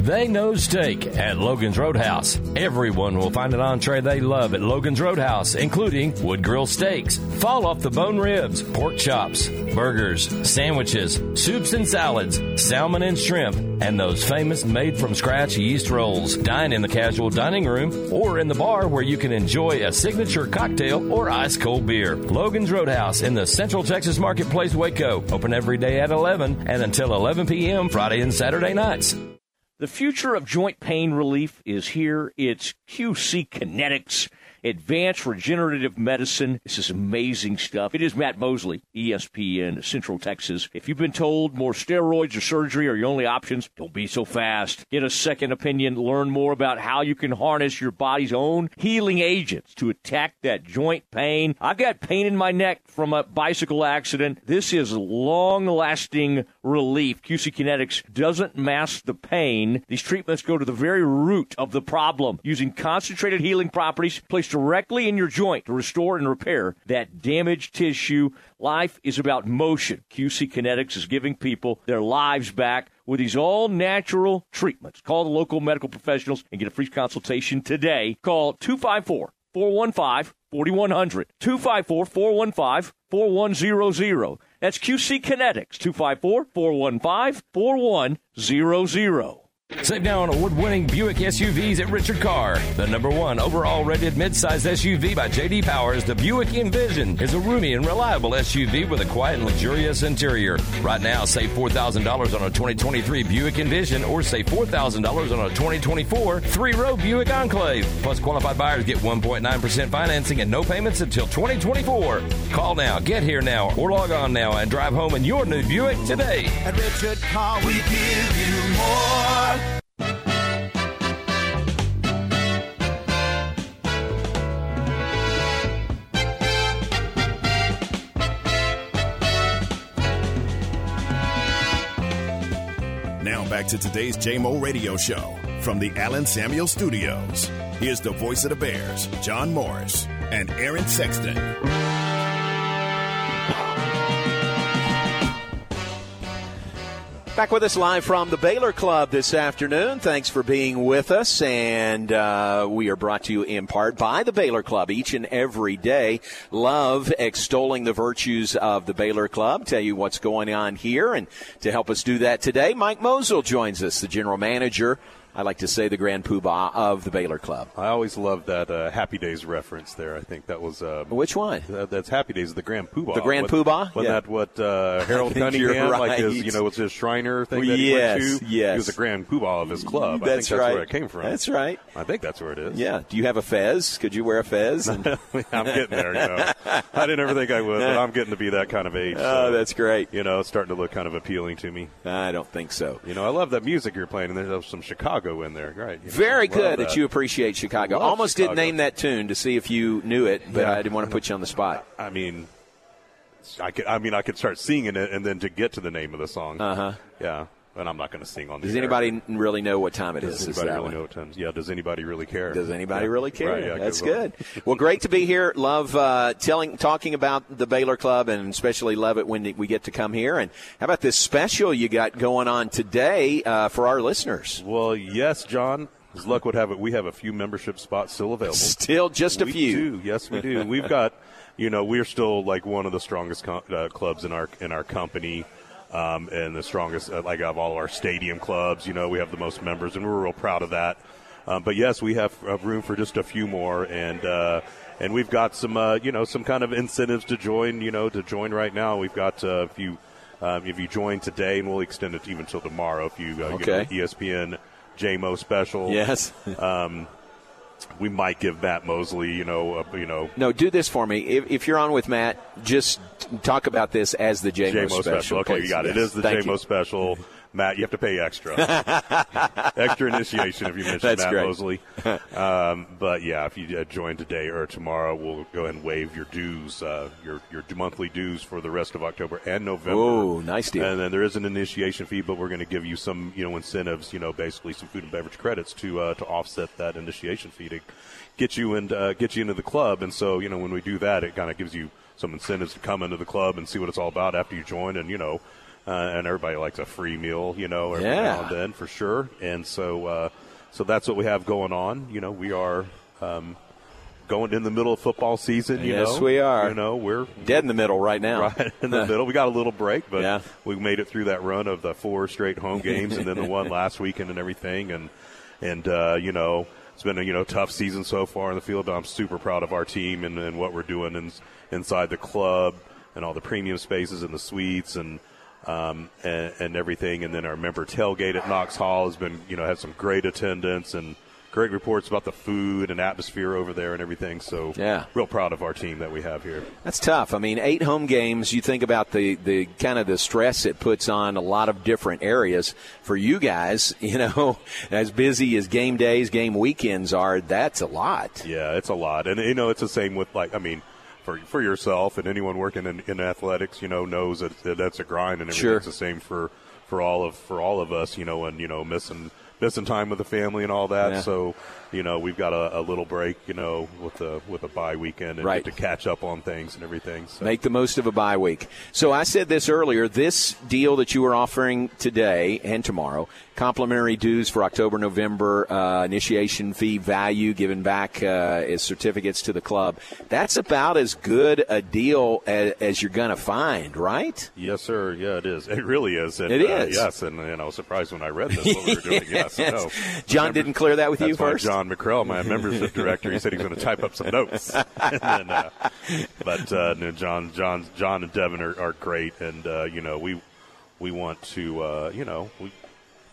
They know steak at Logan's Roadhouse. Everyone will find an entree they love at Logan's Roadhouse, including wood grill steaks, fall off the bone ribs, pork chops, burgers, sandwiches, soups and salads, salmon and shrimp, and those famous made from scratch yeast rolls. Dine in the casual dining room or in the bar where you can enjoy a signature cocktail or ice cold beer. Logan's Roadhouse in the Central Texas Marketplace, Waco. Open every day at 11 and until 11 p.m. Friday and Saturday nights. The future of joint pain relief is here. It's QC Kinetics, advanced regenerative medicine. This is amazing stuff. It is Matt Mosley, ESPN, Central Texas. If you've been told more steroids or surgery are your only options, don't be so fast. Get a second opinion. Learn more about how you can harness your body's own healing agents to attack that joint pain. I've got pain in my neck from a bicycle accident. This is long lasting relief. QC Kinetics doesn't mask the pain. These treatments go to the very root of the problem using concentrated healing properties placed directly in your joint to restore and repair that damaged tissue. Life is about motion. QC Kinetics is giving people their lives back with these all natural treatments. Call the local medical professionals and get a free consultation today. Call 254 415 4100. 254 415 4100. That's QC Kinetics. 254 415 4100. Save now on award-winning Buick SUVs at Richard Carr. The number one overall rated midsize SUV by J.D. Powers, the Buick Envision is a roomy and reliable SUV with a quiet and luxurious interior. Right now, save $4,000 on a 2023 Buick Envision or save $4,000 on a 2024 three-row Buick Enclave. Plus, qualified buyers get 1.9% financing and no payments until 2024. Call now, get here now, or log on now and drive home in your new Buick today. At Richard Car, we give you more. Back to today's JMO radio show from the Allen Samuels Studios. Here's the voice of the Bears, John Morris and Aaron Sexton. Back with us live from the Baylor Club this afternoon. Thanks for being with us. And uh, we are brought to you in part by the Baylor Club each and every day. Love extolling the virtues of the Baylor Club. Tell you what's going on here. And to help us do that today, Mike Mosel joins us, the general manager. I like to say the grand poobah of the Baylor Club. I always loved that uh, Happy Days reference there. I think that was uh, which one? That, that's Happy Days, the Grand Poobah. The Grand Poobah? Wasn't Yeah. that what uh, Harold I think you're Cunningham, like his, right. you know, was his Shriner thing Well, that he yes, went to? yes. He was the Grand Poobah of his club. I That's think that's right. where it came from. That's right. I think that's where it is. Yeah. Do you have a fez? Could you wear a fez? I'm getting there. You know. I didn't ever think I would, but I'm getting to be that kind of age. Oh, that's great. You know, it's starting to look kind of appealing to me. I don't think so. You know, I love that music you're playing, and there's some Chicago in there. Right. You Very good that. you appreciate Chicago. Love Almost Chicago. didn't name that tune to see if you knew it, but Yeah. I didn't want to put you on the spot. I mean, I could. I mean, I could start singing it, and then to get to the name of the song. Uh huh. Yeah, and I'm not going to sing on. Does air. anybody n- really know what time it Does is? Is anybody really one? know what time? It is? Yeah. Does anybody really care? Does anybody Yeah. really care? Right, yeah, That's good. well, great to be here. Love uh, telling, talking about the Baylor Club, and especially love it when we get to come here. And how about this special you got going on today uh, for our listeners? Well, yes, John. As luck would have it, we have a few membership spots still available. Still just a we few. Do. Yes, we do. We've got, you know, we're still like one of the strongest co- uh, clubs in our in our company. Um, and the strongest, uh, like of all our stadium clubs, you know, we have the most members, and we're real proud of that. Um, but yes, we have room for just a few more, and uh, and we've got some, uh, you know, some kind of incentives to join. You know, to join right now, we've got uh, if you um, if you join today, and we'll extend it even until tomorrow. If you uh, Okay. get an ESPN JMO special, Yes. um, we might give Matt Mosley, you know, a, you know, No, do this for me. If, if you're on with Matt, just talk about this as the JMO, JMO special. Okay, please. you got it. It Yes. is the Thank JMO you. special. Matt, you have to pay extra. extra initiation if you mention That's Matt great. Mosley. Um, but yeah, if you uh, join today or tomorrow, we'll go ahead and waive your dues, uh, your your monthly dues for the rest of October and November. Ooh, nice deal. And then there is an initiation fee, but we're going to give you some, you know, incentives, you know, basically some food and beverage credits to uh, to offset that initiation fee to get you and uh, get you into the club. And so, you know, when we do that, it kind of gives you some incentives to come into the club and see what it's all about after you join. And you know, uh, and everybody likes a free meal, you know, every Yeah. now and then for sure. And so, uh, so that's what we have going on. You know, we are. Um, Going in the middle of football season, you Yes, know. we are. You know, we're Dead in the middle right now. Right in the middle. We got a little break, but Yeah. we made it through that run of the four straight home games and then the one last weekend and everything. And and uh, you know, it's been a you know tough season so far in the field. But I'm super proud of our team and, and what we're doing in, inside the club and all the premium spaces and the suites and. Um, and, and everything, and then our member tailgate at Knox Hall has been, you know, had some great attendance and great reports about the food and atmosphere over there and everything. So, Yeah. real proud of our team that we have here. That's tough. I mean, eight home games. You think about the the kind of the stress it puts on a lot of different areas for you guys. You know, as busy as game days, game weekends are, that's a lot. Yeah, it's a lot, and you know it's the same with like I mean, for for yourself and anyone working in, in athletics, you know, knows that, that that's a grind, and Sure. the same for for all of for all of us, you know, and you know missing missing time with the family and all that. Yeah. So, you know, we've got a, a little break, you know, with a with a bye weekend and Right. get to catch up on things and everything. So. Make the most of a bye week. So I said this earlier. This deal that you are offering today and tomorrow, complimentary dues for October, November, uh, initiation fee value given back uh, as certificates to the club. That's about as good a deal as, as you're going to find, right? Yes, sir. Yeah, it is. It really is. And, It uh, yes, and, and I was surprised when I read this. What we were doing. Yes, know. John didn't clear that with you first? John McCrell, my membership director, he said he's going to type up some notes. and then, uh, but uh, no, John, John, John, and Devin are, are great, and uh, you know we we want to uh, you know we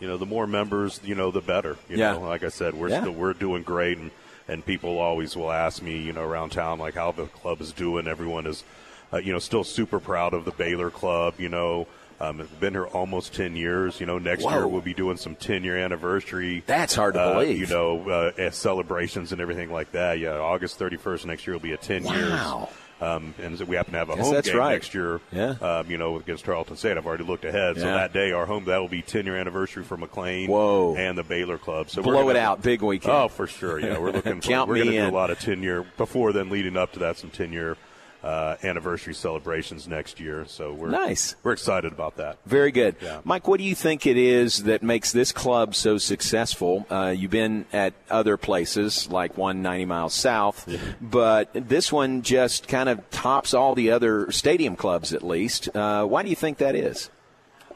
you know the more members you know the better. You Yeah. know, like I said, we're Yeah. still we're doing great, and and people always will ask me you know around town like how the club is doing. Everyone is uh, you know still super proud of the Baylor club. You know. Um, it's been here almost 10 years. You know, next Whoa. year we'll be doing some 10 year anniversary. That's hard to uh, believe. You know, uh, celebrations and everything like that. Yeah, August 31st next year will be a 10 Wow. years. Um, and so we happen to have a Guess home that's game right. next year. Yeah. Um, you know, against Tarleton State. I've already looked ahead. So that day, our home that will be 10 year anniversary for McLane. Whoa. And the Baylor Club. So Blow gonna- it out, big weekend. Oh, for sure. Yeah, we're looking. For, Count we're me gonna do in. a lot of 10 year before then, leading up to that, some 10 year. Uh, anniversary celebrations next year, so we're Nice. We're excited about that. Very good. Yeah. Mike, what do you think it is that makes this club so successful? Uh, you've been at other places like 190 miles south, but this one just kind of tops all the other stadium clubs at least. Uh, why do you think that is?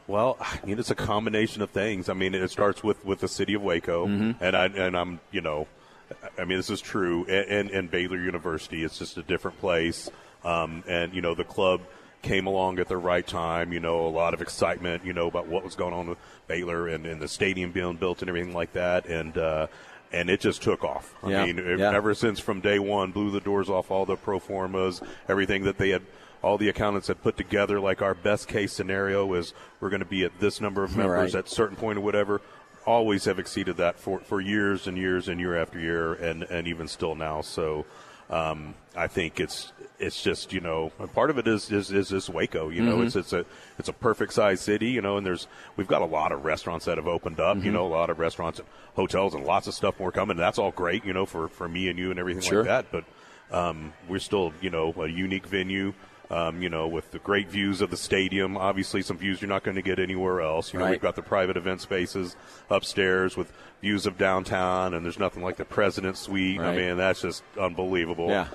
Well, I mean, it's a combination of things. I mean, it starts with, with the city of Waco, Mm-hmm. and I and I'm you know, I mean, this is true, and, and, and Baylor University. It's just a different place, um, and you know, the club came along at the right time. You know, a lot of excitement. You know about what was going on with Baylor and, and the stadium being built and everything like that, and. uh and it just took off. I Yeah, mean, e- yeah. ever since from day one, blew the doors off all the pro formas, everything that they had, all the accountants had put together. Like our best case scenario is we're going to be at this number of members Right. at certain point or whatever. Always have exceeded that for, for years and years and year after year, and, and even still now. So um, I think it's it's just you know part of it is is, is this Waco. You know, Mhm. it's it's a it's a perfect size city. You know, and there's we've got a lot of restaurants that have opened up. You Mhm. know, a lot of restaurants and hotels and lots of stuff more coming. That's all great. You know, for for me and you and everything Sure. like that. But um, we're still you know a unique venue. Um, you know, with the great views of the stadium, obviously some views you're not going to get anywhere else. You know, Right. we've got the private event spaces upstairs with views of downtown, and there's nothing like the President's Suite. I mean, that's just unbelievable. Yeah.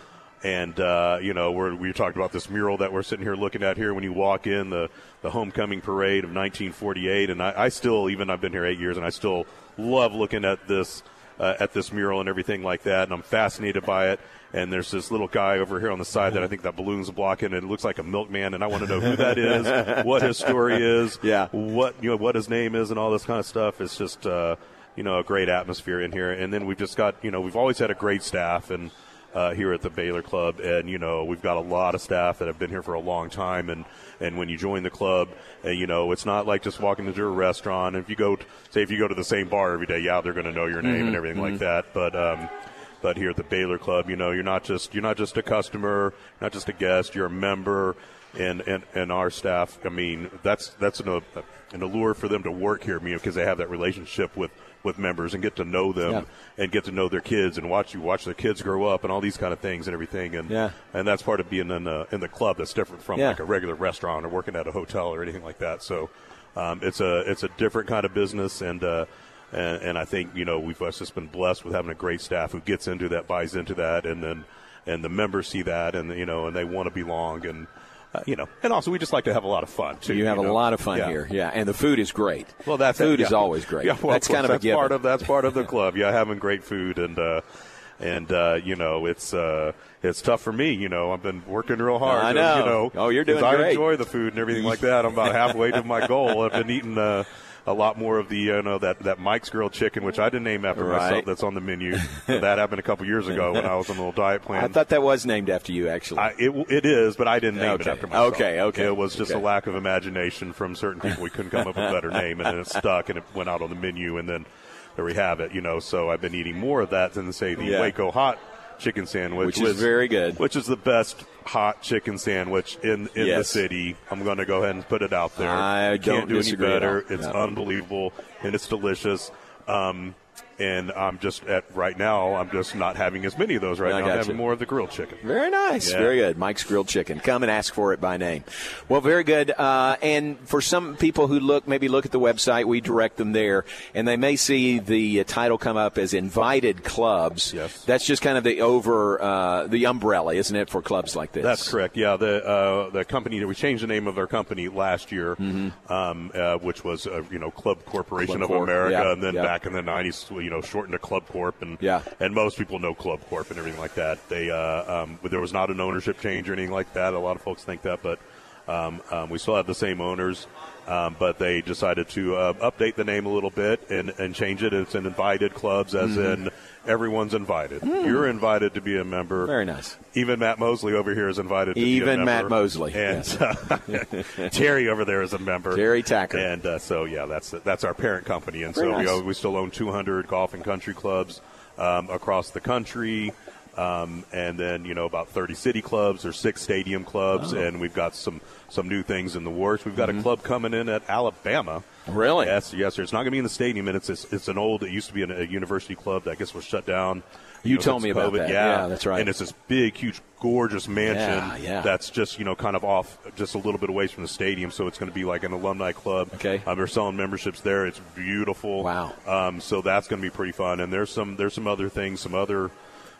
And uh, you know, we're, we talked about this mural that we're sitting here looking at here. When you walk in the the homecoming parade of 1948, and I, I still, even I've been here eight years, and I still love looking at this uh, at this mural and everything like that. And I'm fascinated by it. And there's this little guy over here on the side that I think that balloon's blocking, and it looks like a milkman. And I want to know who that is, what his story is, Yeah. what you know, what his name is, and all this kind of stuff. It's just uh, you know a great atmosphere in here. And then we've just got you know we've always had a great staff and. Uh, here at the Baylor Club, and you know we've got a lot of staff that have been here for a long time, and and when you join the club, uh, you know it's not like just walking into a restaurant. If you go, t- say if you go to the same bar every day, yeah, they're going to know your name Mhm, and everything mhm. like that. But um, but here at the Baylor Club, you know you're not just you're not just a customer, not just a guest, you're a member, and and, and our staff. I mean that's that's an, uh, an allure for them to work here, I mean, because they have that relationship with with members and get to know them Yeah. and get to know their kids and watch you watch their kids grow up and all these kind of things and everything and Yeah. and that's part of being in the in the club that's different from Yeah. like a regular restaurant or working at a hotel or anything like that so um, it's a it's a different kind of business and uh, and, and I think you know we've just been blessed with having a great staff who gets into that buys into that and then and the members see that and you know and they want to belong and uh, you know and also we just like to have a lot of fun too you have a know? lot of fun Yeah. here, yeah, and the food is great. Well, that's food it, is yeah. always great. Yeah, well, that's of course, kind of a that's given. part of that's part of the club. Yeah, having great food and uh, and uh, you know it's uh, it's tough for me. You know, I've been working real hard. I know. You know, Oh, you're doing great. I enjoy the food and everything like that. I'm about halfway to my goal. I've been eating. Uh, a lot more of the, you know, that, that Mike's grilled chicken, which I didn't name after Right. myself. That's on the menu. that happened a couple years ago when I was on a little diet plan. I thought that was named after you, actually. I, it, it is, but I didn't name Okay. it after myself. Okay, okay, It was just okay. a lack of imagination from certain people. We couldn't come up with a better name, and then it stuck, and it went out on the menu, and then there we have it. You know, so I've been eating more of that than say the Yeah. Waco hot chicken sandwich, Which is very good. Which is the best hot chicken sandwich in in the city. I'm going to go ahead and put it out there. I Can't don't do any better. It's No. unbelievable and it's delicious. Um, and I'm just at right now. I'm just not having as many of those right I now. I'm having more of the grilled chicken. Very nice. Yeah. Very good. Mike's Grilled Chicken. Come and ask for it by name. Well, very good. Uh, and for some people who look, maybe look at the website, we direct them there, and they may see the uh, title come up as invited clubs. Yes. That's just kind of the over, uh, the umbrella, isn't it, for clubs like this? That's correct. Yeah, the uh, the company we changed the name of our company last year, Mm-hmm. um, uh, which was uh, you know Club Corporation Club of Corp, America, yeah, and then yeah. back in the '90s, you know, shortened to Club Corp, and Yeah. and most people know Club Corp and everything like that. They uh, um, but there was not an ownership change or anything like that. A lot of folks think that, but um, um, we still have the same owners. Um, but they decided to uh, update the name a little bit and, and change it. It's an invited clubs, as Mhm. in everyone's invited. Hmm. You're invited to be a member. Very nice. Even Matt Mosley over here is invited to be a Even. Matt Mosley, And yes. uh, Terry over there is a member. Terry Tacker. And uh, so, yeah, that's that's our parent company. And Very so we, nice. own- we still own 200 golf and country clubs um, across the country. Um, and then, you know, about 30 city clubs or six stadium clubs. Oh. And we've got some, some new things in the works. We've got a club coming in at Alabama. Mm-hmm. Really? Yes, yes, sir. It's not going to be in the stadium, and it's it's, it's an old. It used to be an, a university club that I guess was shut down. You know, told since me about COVID. that. Yeah. Yeah, that's right. And it's this big, huge, gorgeous mansion Yeah, yeah. that's just you know kind of off, just a little bit away from the stadium. So it's going to be like an alumni club. Okay. Um, they're selling memberships there. It's beautiful. Wow. Um, so that's going to be pretty fun. And there's some there's some other things, some other.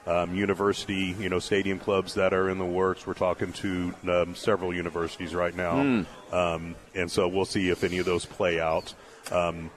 Um, university, you know, stadium clubs that are in the works. We're talking to um, several universities right now, Hmm. um, and so we'll see if any of those play out. Um,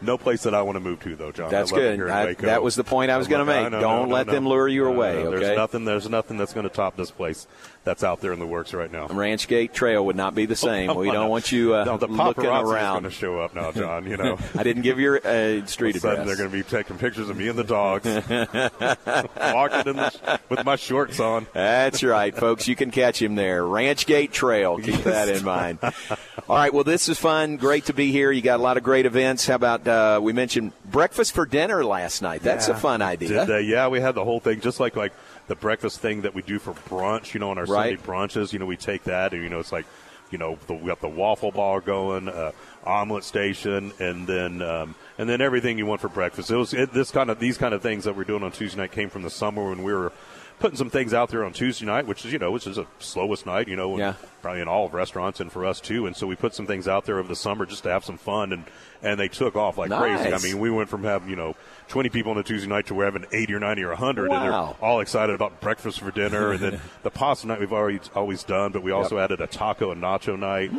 no place that I want to move to, though, John. That's good. I- that was the point I was gonna make. know, Don't no, let no, them lure you away, okay? There's nothing. There's nothing that's going to top this place that's out there in the works right now. Ranch Gate Trail would not be the same. come we don't want you uh, No, the looking is around. going to show up now, John. You know, I didn't give your uh, street All of a sudden address. they're going to be taking pictures of me and the dogs, walking in the, with my shorts on. That's right, folks. You can catch him there. Ranch Gate Trail. Keep that in mind. All right. Well, this is fun. Great to be here. You got a lot of great events. How about uh, we mentioned breakfast for dinner last night? That's Yeah. a fun idea. Did they? yeah, we had the whole thing, just like like the breakfast thing that we do for brunch. You know, on our Right. Sunday brunches, you know, we take that, and you know, it's like, you know, the, we got the waffle bar going, uh, omelet station, and then um, and then everything you want for breakfast. It was it, this kind of these kind of things that we're doing on Tuesday night came from the summer when we were putting some things out there on Tuesday night, which is you know which is a slowest night, you know, Yeah. probably in all of restaurants and for us too. And so we put some things out there over the summer just to have some fun, and and they took off like crazy. I mean, we went from having you know 20 people on a Tuesday night to where we're having 80 or 90 or 100, and they're all excited about breakfast for dinner. and then the pasta night we've already always done, but we also added a taco and nacho night.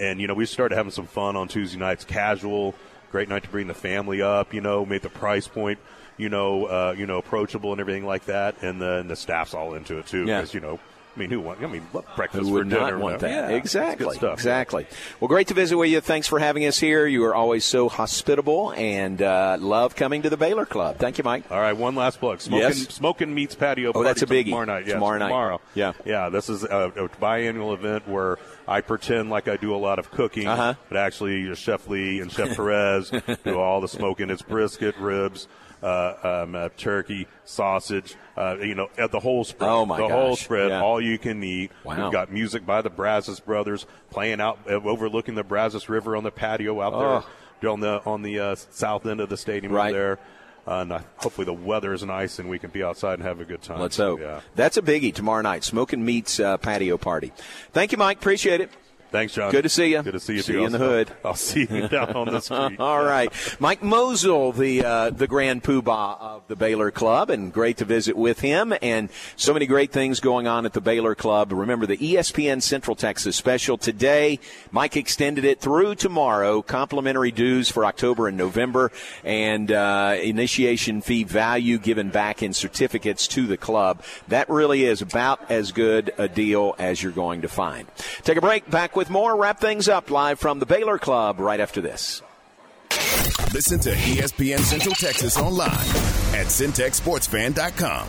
And, you know, we started having some fun on Tuesday nights, casual, great night to bring the family up, you know, made the price point. You know, uh, you know, approachable and everything like that, and then the staff's all into it too. Yeah. Because you know, I mean, who want? I mean, what breakfast Who for would dinner? not want that? Yeah, exactly. stuff. Exactly. Well, great to visit with you. Thanks for having us here. You are always so hospitable and uh, love coming to the Baylor Club. Thank you, Mike. All right, one last plug. Smoking, Yes. Smoking Meats Patio. Oh, that's a biggie. Tomorrow night. Yeah, Tomorrow night. Tomorrow. Yeah. Yeah, this is a, a biannual event where I pretend like I do a lot of cooking, Uh-huh. but actually Chef Lee and Chef Perez do all the smoking. It's brisket, ribs, uh, um, uh, turkey, sausage, uh, you know, uh, the whole spread. Oh, my The whole spread, Yeah. all you can eat. Wow. We've got music by the Brazos brothers playing out, uh, overlooking the Brazos River on the patio out Oh. there on the on the uh, south end of the stadium Right. over there. Uh, and uh, hopefully the weather is nice and we can be outside and have a good time. Let's hope. Yeah. That's a biggie tomorrow night. Smoking Meats uh, patio party. Thank you, Mike. Appreciate it. Thanks, John. Good to see you. Good to see you. See you in the hood. I'll see you down on the street. All right, Mike Mosel, the uh, the grand poobah of the Baylor Club, and great to visit with him. And so many great things going on at the Baylor Club. Remember the ESPN Central Texas special today. Mike extended it through tomorrow. Complimentary dues for October and November, and uh, initiation fee value given back in certificates to the club. That really is about as good a deal as you're going to find. Take a break. Back with more. Wrap things up live from the Baylor Club right after this. Listen to ESPN Central Texas online at centexsportsfan.com.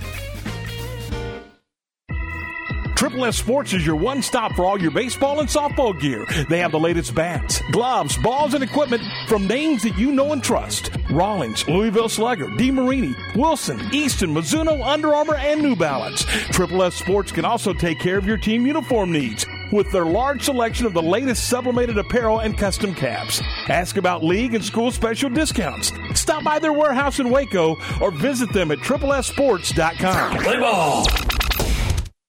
Triple S Sports is your one stop for all your baseball and softball gear. They have the latest bats, gloves, balls, and equipment from names that you know and trust. Rawlings, Louisville Slugger, DeMarini, Wilson, Easton, Mizuno, Under Armour, and New Balance. Triple S Sports can also take care of your team uniform needs with their large selection of the latest sublimated apparel and custom caps. Ask about league and school special discounts. Stop by their warehouse in Waco or visit them at triplessports.com. Play ball!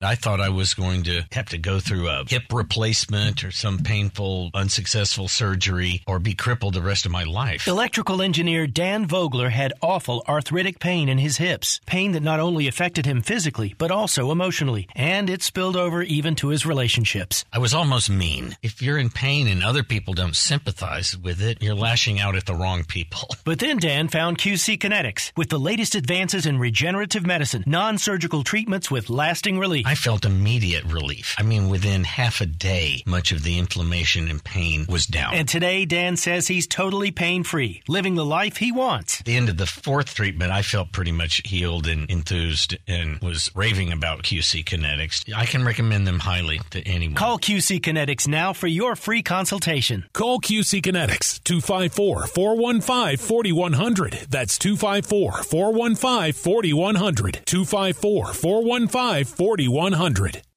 I thought I was going to have to go through a hip replacement or some painful, unsuccessful surgery or be crippled the rest of my life. Electrical engineer Dan Vogler had awful arthritic pain in his hips. Pain that not only affected him physically, but also emotionally. And it spilled over even to his relationships. I was almost mean. If you're in pain and other people don't sympathize with it, you're lashing out at the wrong people. But then Dan found QC Kinetics with the latest advances in regenerative medicine, non surgical treatments with lasting relief. I felt immediate relief. I mean, within half a day, much of the inflammation and pain was down. And today, Dan says he's totally pain free, living the life he wants. At the end of the fourth treatment, I felt pretty much healed and enthused and was raving about QC Kinetics. I can recommend them highly to anyone. Call QC Kinetics now for your free consultation. Call QC Kinetics 254 415 4100. That's 254 415 4100. 254 415 4100. 100.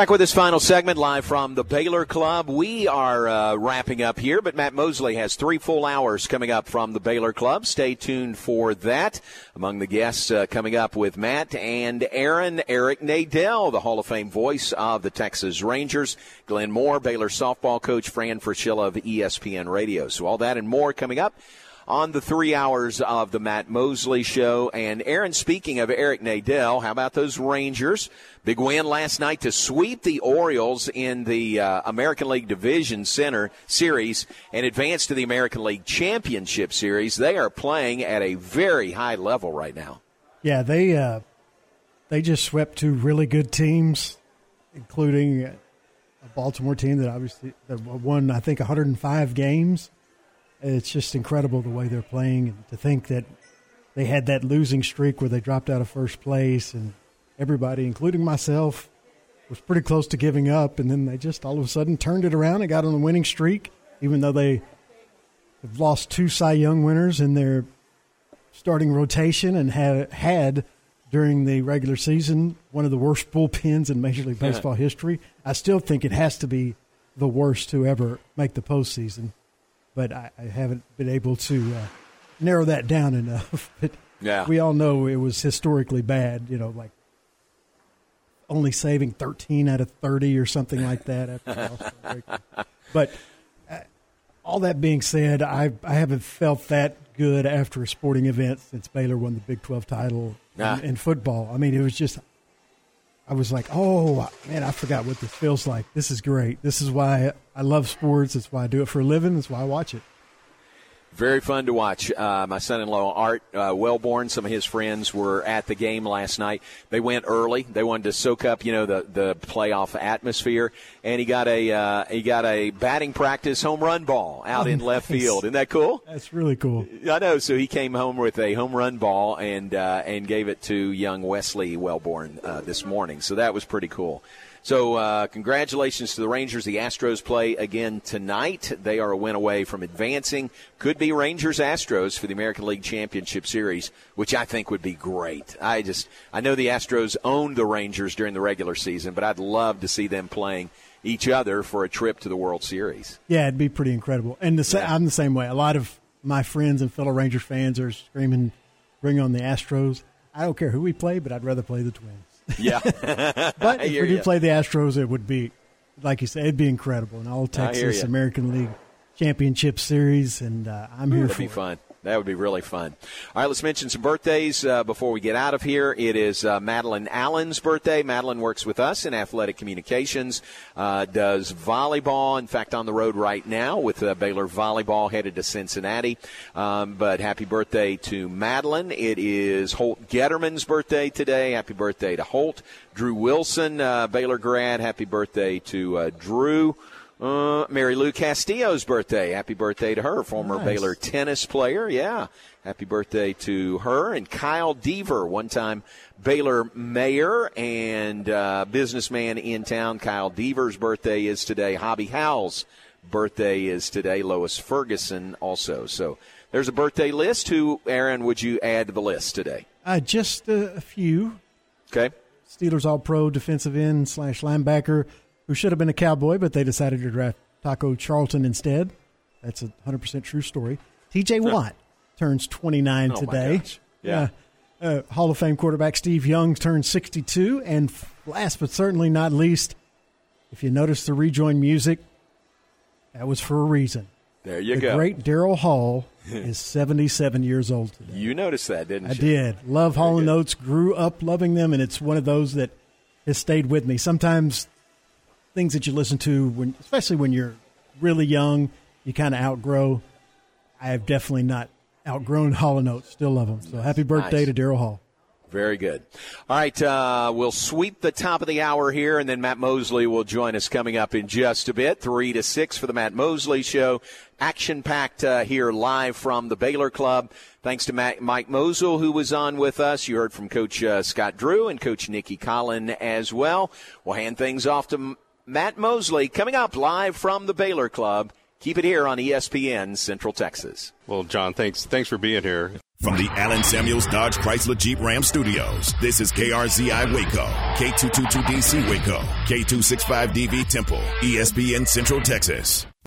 Back with this final segment live from the Baylor Club. We are uh, wrapping up here, but Matt Mosley has three full hours coming up from the Baylor Club. Stay tuned for that. Among the guests uh, coming up with Matt and Aaron, Eric Nadel, the Hall of Fame voice of the Texas Rangers, Glenn Moore, Baylor softball coach, Fran Fraschilla of ESPN Radio. So all that and more coming up on the three hours of the Matt Mosley Show. And Aaron, speaking of Eric Nadel, how about those Rangers? Big win last night to sweep the Orioles in the uh, American League Division Center Series and advance to the American League Championship Series. They are playing at a very high level right now. Yeah, they uh, they just swept two really good teams, including a Baltimore team that obviously that won I think 105 games. It's just incredible the way they're playing, and to think that they had that losing streak where they dropped out of first place, and everybody, including myself, was pretty close to giving up, and then they just all of a sudden turned it around and got on a winning streak, even though they have lost two Cy Young winners in their starting rotation and had had during the regular season one of the worst bullpens in Major League Baseball history. I still think it has to be the worst to ever make the postseason, but I, I haven't been able to uh, narrow that down enough. but Yeah. we all know it was historically bad. You know, like only saving 13 out of 30 or something like that. After the All-Star break. but uh, all that being said, I I haven't felt that good after a sporting event since Baylor won the Big 12 title Ah. in, in football. I mean, it was just. I was like, oh man, I forgot what this feels like. This is great. This is why I love sports. It's why I do it for a living. It's why I watch it. Very fun to watch. Uh, my son-in-law Art uh, Wellborn, some of his friends were at the game last night. They went early. They wanted to soak up, you know, the the playoff atmosphere. And he got a uh, he got a batting practice home run ball out Oh, in left field. Isn't that cool? That's really cool. I know. So he came home with a home run ball and uh, and gave it to young Wesley Wellborn uh, this morning. So that was pretty cool. So uh, congratulations to the Rangers. The Astros play again tonight. They are a win away from advancing. Could be Rangers Astros for the American League Championship Series, which I think would be great. I just I know the Astros owned the Rangers during the regular season, but I'd love to see them playing each other for a trip to the World Series. Yeah, it'd be pretty incredible. And the sa- I'm the same way. A lot of my friends and fellow Rangers fans are screaming, "Bring on the Astros!" I don't care who we play, but I'd rather play the Twins. Yeah. But if we do play the Astros, it would be, like you said, it'd be incredible. And all Texas. American League Championship Series, and uh, I'm here That'd for be it. fun. That would be really fun. All right, let's mention some birthdays uh, before we get out of here. It is uh, Madeline Allen's birthday. Madeline works with us in athletic communications, uh, does volleyball. In fact, on the road right now with uh, Baylor volleyball headed to Cincinnati. Um, but happy birthday to Madeline. It is Holt Getterman's birthday today. Happy birthday to Holt. Drew Wilson, uh, Baylor grad. Happy birthday to uh, Drew. Uh, Mary Lou Castillo's birthday. Happy birthday to her, former Nice. Baylor tennis player. Yeah. Happy birthday to her. And Kyle Deaver, one time Baylor mayor and uh, businessman in town. Kyle Deaver's birthday is today. Hobby Howell's birthday is today. Lois Ferguson also. So there's a birthday list. Who, Aaron, would you add to the list today? Uh, just a, a few. Okay. Steelers All Pro defensive end slash linebacker who should have been a Cowboy, but they decided to draft Taco Charlton instead. That's a 100% true story. TJ Watt turns 29 Oh, today. Yeah. Uh, Hall of Fame quarterback Steve Young turns 62. And last but certainly not least, if you notice the rejoin music, that was for a reason. There you the go. great Daryl Hall is 77 years old today. You noticed that, didn't I you? I did. Love Hall and Oates, grew up loving them, and it's one of those that has stayed with me. Sometimes things that you listen to, when, especially when you're really young, you kind of outgrow. I have definitely not outgrown Hall and Oates. Still love them. So happy birthday Nice. to Daryl Hall. Very good. All right, uh, we'll sweep the top of the hour here, and then Matt Mosley will join us coming up in just a bit, three to six for the Matt Mosley Show. Action packed uh, here live from the Baylor Club. Thanks to Matt, Mike Mosel who was on with us. You heard from Coach uh, Scott Drew and Coach Nicki Collen as well. We'll hand things off to Matt Mosley coming up live from the Baylor Club. Keep it here on ESPN Central Texas. Well, John, thanks thanks for being here. From the Allen Samuels Dodge Chrysler Jeep Ram Studios, this is KRZI Waco, K222DC Waco, K265DV Temple, ESPN Central Texas.